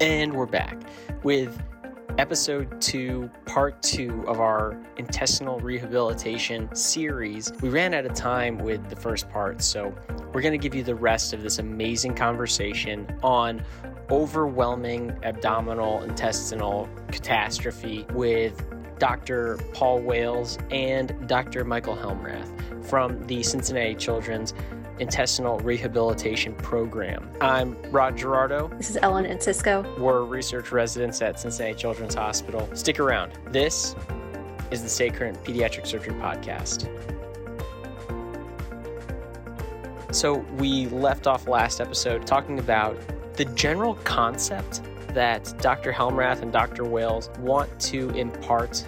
And we're back with episode two, part two of our intestinal rehabilitation series. We ran out of time with the first part, so we're going to give you the rest of this amazing conversation on overwhelming abdominal intestinal catastrophe with Dr. Paul Wales and Dr. Michael Helmrath from the Cincinnati Children's Intestinal Rehabilitation Program. I'm Rod Gerardo. This is Ellen Encisco. We're research residents at Cincinnati Children's Hospital. Stick around. This is the Current Pediatric Surgery Podcast. So, we left off last episode talking about the general concept that Dr. Helmrath and Dr. Wales want to impart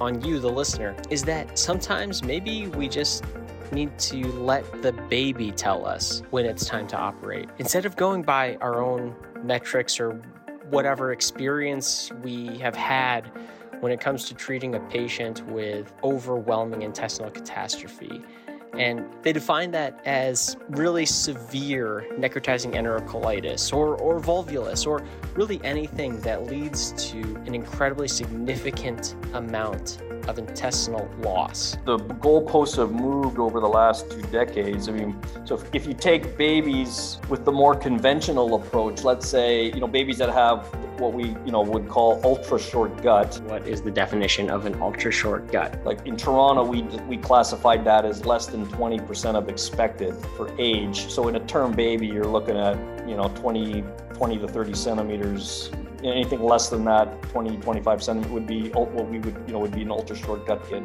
on you, the listener, is that sometimes maybe we just need to let the baby tell us when it's time to operate. Instead of going by our own metrics or whatever experience we have had when it comes to treating a patient with overwhelming intestinal catastrophe. And they define that as really severe necrotizing enterocolitis or, or volvulus or really anything that leads to an incredibly significant amount of intestinal loss. The goalposts have moved over the last two decades. I mean, so if, if you take babies with the more conventional approach, let's say, you know, babies that have what we, you know, would call ultra short gut. What is the definition of an ultra short gut? Like in Toronto, we we classified that as less than 20% of expected for age. So in a term baby, you're looking at, you know, 20 20 to 30 centimeters anything less than that 20 25 centimeters would be what we would you know would be an ultra short gut kid.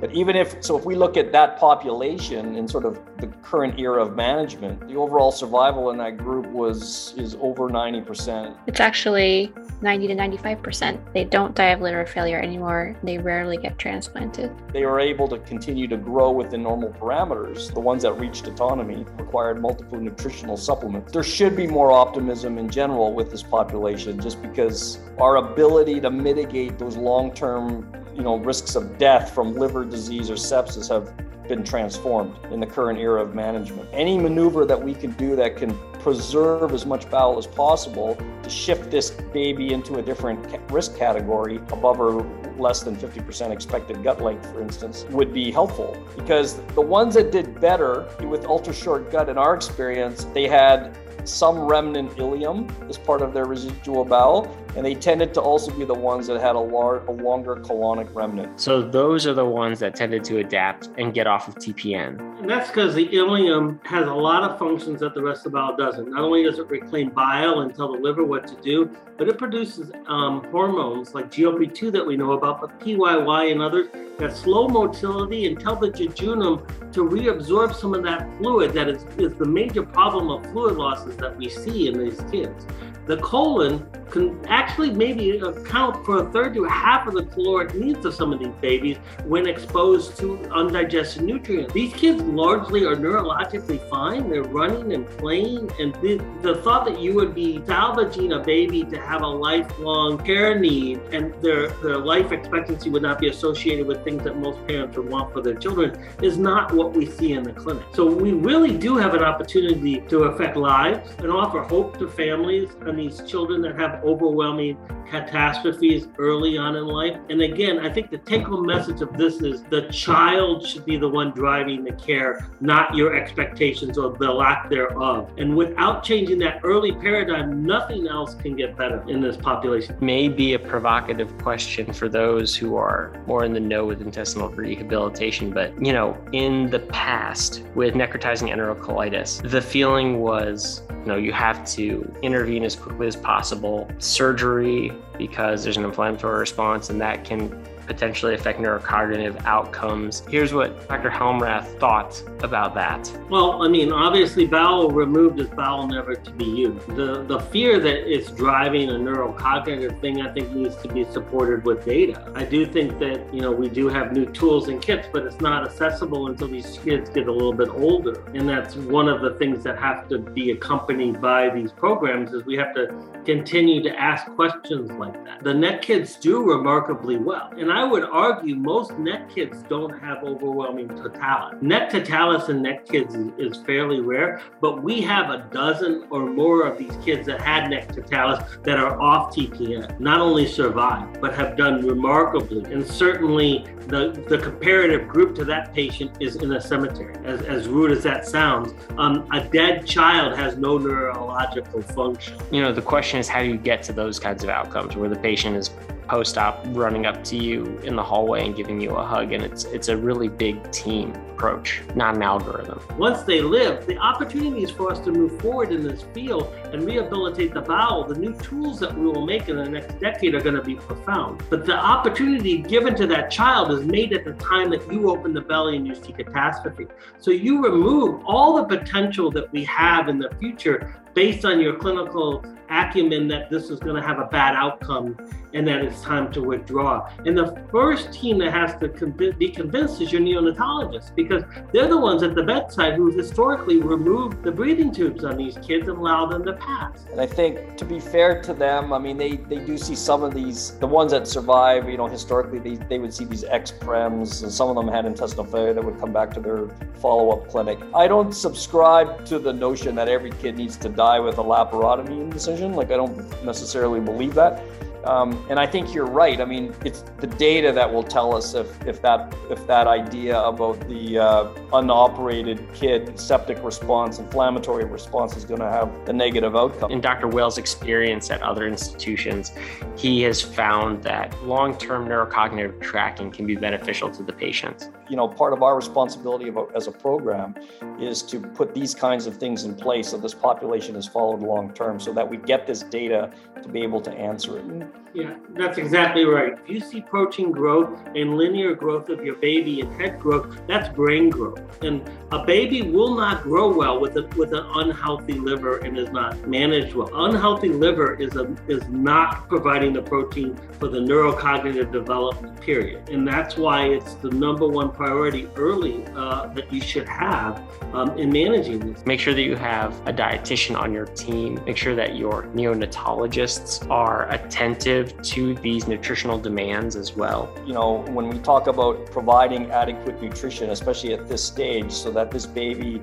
But even if so if we look at that population and sort of the current era of management the overall survival in that group was is over 90% it's actually 90 to 95%. They don't die of liver failure anymore. They rarely get transplanted. They were able to continue to grow within normal parameters. The ones that reached autonomy required multiple nutritional supplements. There should be more optimism in general with this population just because our ability to mitigate those long-term you know risks of death from liver disease or sepsis have been transformed in the current era of management. Any maneuver that we can do that can preserve as much bowel as possible to shift this baby into a different risk category above or less than 50% expected gut length, for instance, would be helpful. Because the ones that did better with ultra short gut, in our experience, they had some remnant ileum as part of their residual bowel, and they tended to also be the ones that had a, lar- a longer colonic remnant. So those are the ones that tended to adapt and get off of TPN. And that's because the ileum has a lot of functions that the rest of the bowel doesn't. Not only does it reclaim bile and tell the liver what to do, but it produces um, hormones like GLP-2 that we know about, but PYY and others that slow motility and tell the jejunum to reabsorb some of that fluid that is, is the major problem of fluid losses that we see in these kids. The colon can actually maybe account for a third to half of the caloric needs of some of these babies when exposed to undigested nutrients. These kids largely are neurologically fine. They're running and playing. And the, the thought that you would be salvaging a baby to have a lifelong care need and their, their life expectancy would not be associated with things that most parents would want for their children is not what we see in the clinic. So we really do have an opportunity to affect lives and offer hope to families and these children that have overwhelming catastrophes early on in life. And again, I think the take home message of this is the child should be the one driving the care, not your expectations or the lack thereof. And without changing that early paradigm, nothing else can get better in this population. May be a provocative question for those who are more in the know with intestinal rehabilitation, but you know, in the past with necrotizing enterocolitis, the feeling was you know, you have to intervene as quickly as possible. Surgery, because there's an inflammatory response, and that can potentially affect neurocognitive outcomes. Here's what Dr. Helmrath thought about that. Well, I mean, obviously, bowel removed is bowel never to be used. The, the fear that it's driving a neurocognitive thing, I think, needs to be supported with data. I do think that, you know, we do have new tools and kits, but it's not accessible until these kids get a little bit older. And that's one of the things that have to be accompanied by these programs is we have to continue to ask questions like that. The NEC kids do remarkably well. And would argue most NEC kids don't have overwhelming totalis. NEC totalis in NEC kids is, is fairly rare, but we have a dozen or more of these kids that had NEC totalis that are off TPN, not only survived, but have done remarkably. And certainly the, the comparative group to that patient is in a cemetery, as, as rude as that sounds. Um, a dead child has no neurological function. You know, the question is how do you get to those kinds of outcomes where the patient is post-op running up to you in the hallway and giving you a hug and it's it's a really big team approach not an algorithm. Once they live the opportunities for us to move forward in this field and rehabilitate the bowel. The new tools that we will make in the next decade are going to be profound. But the opportunity given to that child is made at the time that you open the belly and you see catastrophe. So you remove all the potential that we have in the future based on your clinical acumen that this is going to have a bad outcome and that it's time to withdraw. And the first team that has to be convinced is your neonatologist because they're the ones at the bedside who historically removed the breathing tubes on these kids and allowed them to pass. And I think to be fair to them, I mean, they, they do see some of these, the ones that survive, you know, historically they, they would see these ex-prems and some of them had intestinal failure that would come back to their follow-up clinic. I don't subscribe to the notion that every kid needs to die with a laparotomy incision. Like I don't necessarily believe that. Um, and I think you're right. I mean, it's the data that will tell us if, if that if that idea about the uh, unoperated kid septic response, inflammatory response is going to have a negative outcome. In Dr. Wales' experience at other institutions, he has found that long-term neurocognitive tracking can be beneficial to the patient. You know, part of our responsibility about, as a program is to put these kinds of things in place so this population is followed long term, so that we get this data to be able to answer it. Yeah, that's exactly right. If you see protein growth and linear growth of your baby and head growth, that's brain growth. And a baby will not grow well with a, with an unhealthy liver and is not managed well. Unhealthy liver is a is not providing the protein for the neurocognitive development period, and that's why it's the number one priority early uh, that you should have um, in managing this. Make sure that you have a dietitian on your team. Make sure that your neonatologists are attentive to these nutritional demands as well. You know, when we talk about providing adequate nutrition, especially at this stage, so that this baby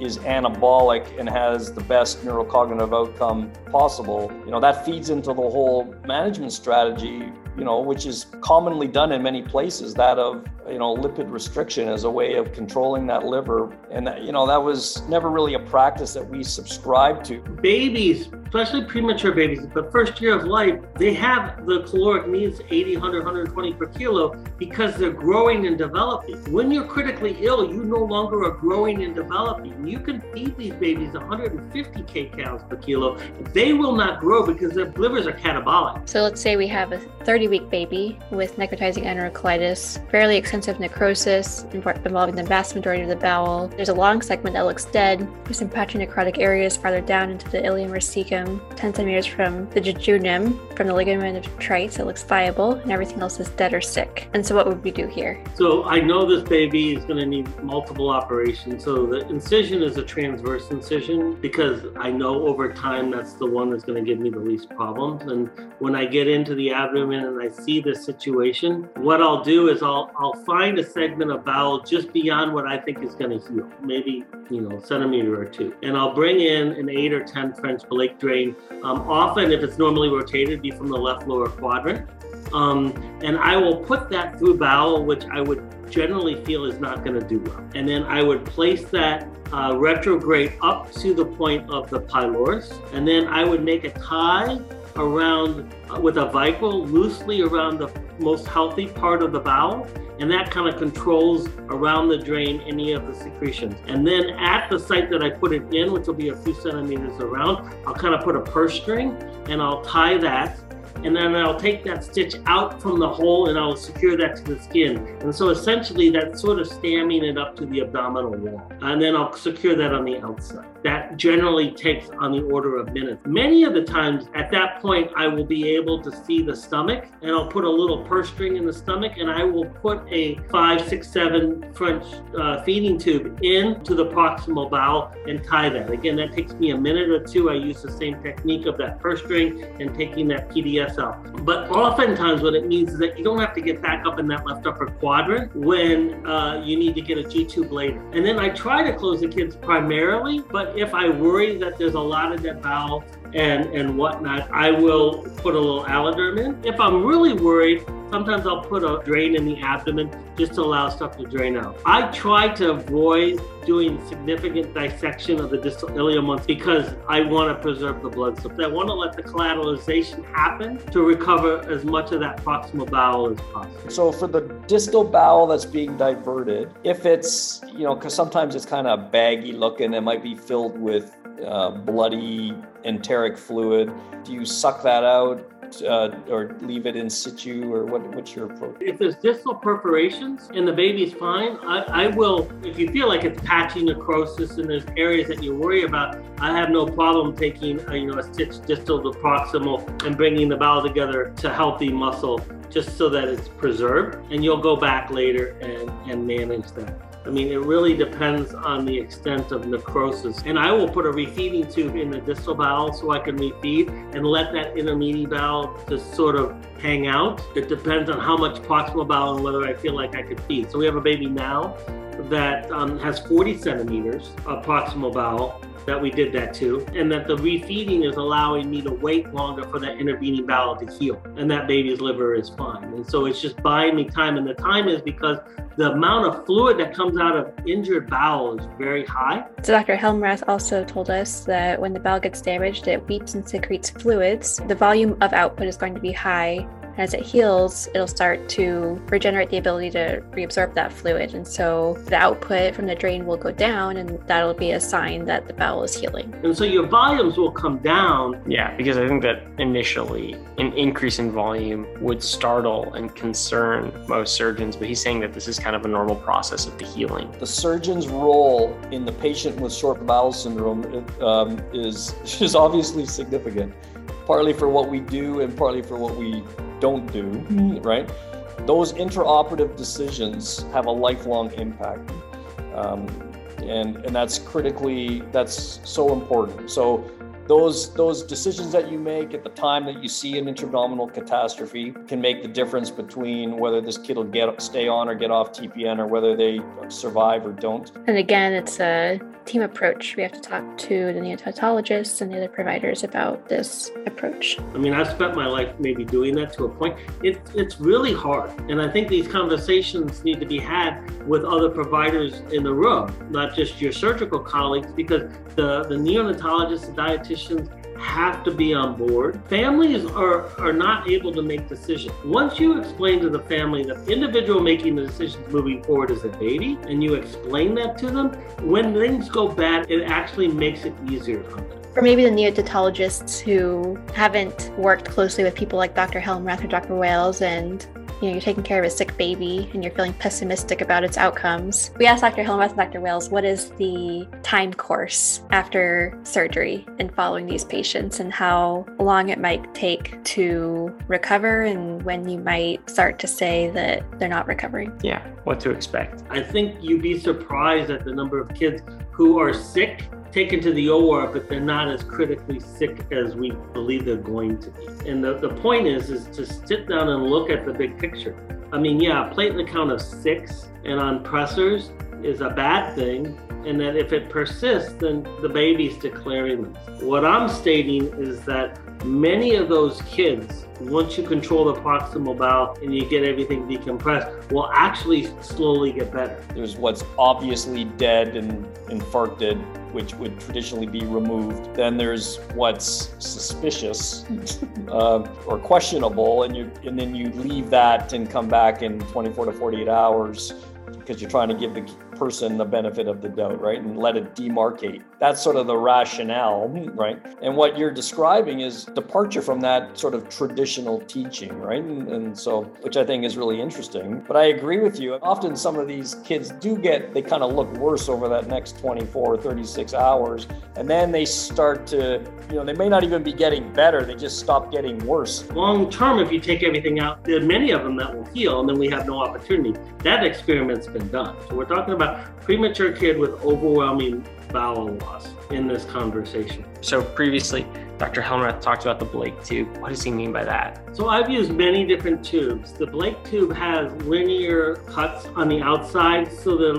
is anabolic and has the best neurocognitive outcome possible, you know, that feeds into the whole management strategy, you know, which is commonly done in many places, that of you know, lipid restriction as a way of controlling that liver. And, that, you know, that was never really a practice that we subscribed to. Babies, especially premature babies, the first year of life, they have the caloric needs 80, 100, 120 per kilo because they're growing and developing. When you're critically ill, you no longer are growing and developing. You can feed these babies 150 kcals per kilo. They will not grow because their livers are catabolic. So let's say we have a 30 week baby with necrotizing enterocolitis, fairly extensive necrosis involving the vast majority of the bowel. There's a long segment that looks dead. with some patchy necrotic areas farther down into the ileum or cecum, 10 centimeters from the jejunum, from the ligament of Treitz. It looks viable, and everything else is dead or sick. And so, what would we do here? So, I know this baby is going to need multiple operations. So, the incision is a transverse incision because I know over time that's the one that's going to give me the least problems. And when I get into the abdomen and I see this situation, what I'll do is I'll, I'll find a segment of bowel just beyond what I think is going to heal, maybe, you know, a centimeter or two. And I'll bring in an eight or 10 French Blake drain. Um, often, if it's normally rotated, be from the left lower quadrant. Um, and I will put that through bowel, which I would generally feel is not going to do well. And then I would place that uh, retrograde up to the point of the pylorus. And then I would make a tie around with a vicryl loosely around the most healthy part of the bowel and that kind of controls around the drain any of the secretions. And then at the site that I put it in, which will be a few centimeters around, I'll kind of put a purse string and I'll tie that. And then I'll take that stitch out from the hole and I'll secure that to the skin. And so essentially that's sort of stamming it up to the abdominal wall. And then I'll secure that on the outside. That generally takes on the order of minutes. Many of the times at that point, I will be able to see the stomach and I'll put a little purse string in the stomach and I will put a five, six, seven French uh, feeding tube into the proximal bowel and tie that. Again, that takes me a minute or two. I use the same technique of that purse string and taking that PDS out. But oftentimes, what it means is that you don't have to get back up in that left upper quadrant when uh, you need to get a G tube later. And then I try to close the kids primarily, but if I worry that there's a lot of that bowel and and whatnot, I will put a little alloderm in. If I'm really worried, sometimes I'll put a drain in the abdomen just to allow stuff to drain out. I try to avoid doing significant dissection of the distal ileum once because I want to preserve the blood supply. I want to let the collateralization happen to recover as much of that proximal bowel as possible. So for the distal bowel that's being diverted, if it's, you know, because sometimes it's kind of baggy looking, it might be filled with uh, bloody enteric fluid. Do you suck that out? Uh, or leave it in situ, or what, what's your approach? If there's distal perforations and the baby's fine, I, I, will, if you feel like it's patchy necrosis and there's areas that you worry about, I have no problem taking a, you know, a stitch distal to proximal and bringing the bowel together to healthy muscle just so that it's preserved. And you'll go back later and, and manage that. I mean, it really depends on the extent of necrosis. And I will put a refeeding tube in the distal bowel so I can refeed and let that intermediate bowel just sort of hang out. It depends on how much proximal bowel and whether I feel like I could feed. So we have a baby now that um, has 40 centimeters of proximal bowel that we did that to, and that the refeeding is allowing me to wait longer for that intervening bowel to heal, and that baby's liver is fine. And so it's just buying me time, and the time is because the amount of fluid that comes out of injured bowel is very high. So Dr. Helmrath also told us that when the bowel gets damaged, it weeps and secretes fluids. The volume of output is going to be high, as it heals, it'll start to regenerate the ability to reabsorb that fluid. And so the output from the drain will go down, and that'll be a sign that the bowel is healing. And so your volumes will come down. Yeah, because I think that initially an increase in volume would startle and concern most surgeons, but he's saying that this is kind of a normal process of the healing. The surgeon's role in the patient with short bowel syndrome um, is, is obviously significant partly for what we do and partly for what we don't do, mm-hmm. right? Those intraoperative decisions have a lifelong impact. Um, and, and that's critically, that's so important. So those those decisions that you make at the time that you see an intra-abdominal catastrophe can make the difference between whether this kid will get stay on or get off TPN or whether they survive or don't. And again, it's a team approach. We have to talk to the neonatologists and the other providers about this approach. I mean, I've spent my life maybe doing that to a point. It, it's really hard. And I think these conversations need to be had with other providers in the room, not just your surgical colleagues, because the, the neonatologists, the dietitians, have to be on board. Families are, are not able to make decisions. Once you explain to the family that the individual making the decisions moving forward is a baby, and you explain that to them, when things go bad, it actually makes it easier for them. Maybe the neonatologists who haven't worked closely with people like Dr. Helmrath or Dr. Wales and you know, you're taking care of a sick baby and you're feeling pessimistic about its outcomes. We asked Dr. Helmrath and Dr. Wales, what is the time course after surgery and following these patients and how long it might take to recover and when you might start to say that they're not recovering? Yeah, what to expect. I think you'd be surprised at the number of kids who are sick taken to the OR, but they're not as critically sick as we believe they're going to be. And the, the point is, is to sit down and look at the big picture. I mean, yeah, platelet count of six and on pressors is a bad thing. And that if it persists, then the baby's declaring this. What I'm stating is that many of those kids, once you control the proximal bowel and you get everything decompressed, will actually slowly get better. There's what's obviously dead and infarcted, which would traditionally be removed. Then there's what's suspicious uh, or questionable, and you and then you leave that and come back in 24 to 48 hours because you're trying to give the person the benefit of the doubt, right? And let it demarcate. That's sort of the rationale, right? And what you're describing is departure from that sort of traditional teaching, right? And, and so, which I think is really interesting. But I agree with you. Often some of these kids do get, they kind of look worse over that next 24 or 36 hours. And then they start to, you know, they may not even be getting better. They just stop getting worse. Long term, if you take everything out, there are many of them that will heal and then we have no opportunity. That experiment's been done. So we're talking about premature kid with overwhelming bowel loss in this conversation. So previously, Dr. Helmrath talked about the Blake tube. What does he mean by that? So I've used many different tubes. The Blake tube has linear cuts on the outside, so the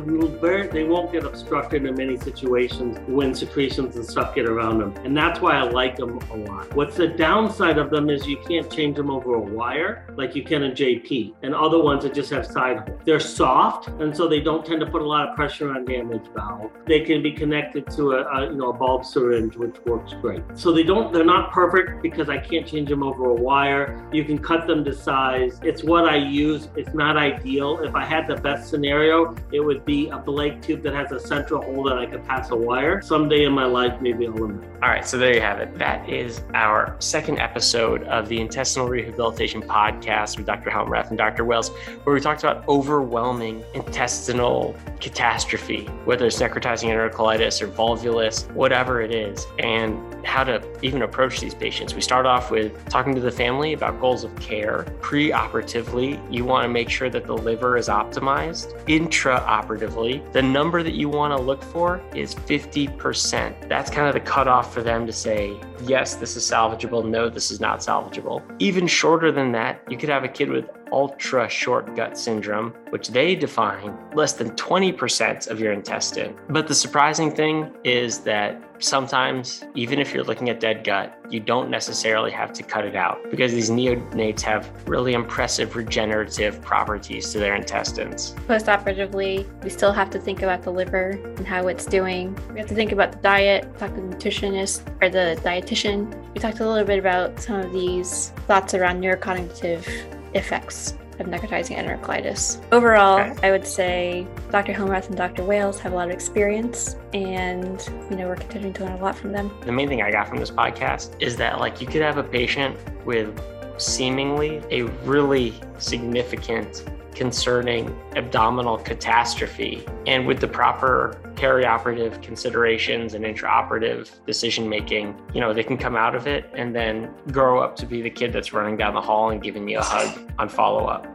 they won't get obstructed in many situations when secretions and stuff get around them. And that's why I like them a lot. What's the downside of them is you can't change them over a wire like you can a JP, and other ones that just have side holes. They're soft, and so they don't tend to put a lot of pressure on damaged valve. They can be connected to a, a you know a bulb syringe, which works great. So they don't they're not perfect because I can't change them over a wire. You can cut them to size. It's what I use. It's not ideal. If I had the best scenario, it would be a Blake tube that has a central hole that I could pass a wire. Someday in my life, maybe I'll learn. All right, so there you have it. That is our second episode of the Intestinal Rehabilitation Podcast with Dr. Helmrath and Dr. Wales, where we talked about overwhelming intestinal catastrophe, whether it's necrotizing enterocolitis or volvulus, whatever it is, and how to even approach these patients. We start off with talking to the family about goals of care. Pre-operatively, you want to make sure that the liver is optimized. Intra-operatively, the number that you want to look for is 50%. That's kind of the cutoff for them to say, yes, this is salvageable, no, this is not salvageable. Even shorter than that, you could have a kid with ultra short gut syndrome, which they define less than 20% of your intestine. But the surprising thing is that sometimes, even if you're looking at dead gut, you don't necessarily have to cut it out because these neonates have really impressive regenerative properties to their intestines. Postoperatively, we still have to think about the liver and how it's doing. We have to think about the diet, talk to the nutritionist or the dietitian. We talked a little bit about some of these thoughts around neurocognitive effects of necrotizing enterocolitis. Overall, okay. I would say Dr. Helmrath and Dr. Wales have a lot of experience, and you know we're continuing to learn a lot from them. The main thing I got from this podcast is that like you could have a patient with seemingly a really significant concerning abdominal catastrophe. And with the proper perioperative considerations and intraoperative decision making, you know, they can come out of it and then grow up to be the kid that's running down the hall and giving you a hug on follow up.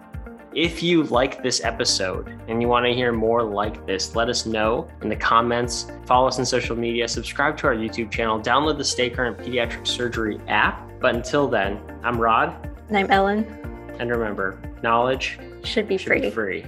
If you like this episode and you want to hear more like this, let us know in the comments. Follow us on social media, subscribe to our YouTube channel, download the Stay Current Pediatric Surgery app. But until then, I'm Rod. And I'm Ellen. And remember, knowledge should be should free. Be free.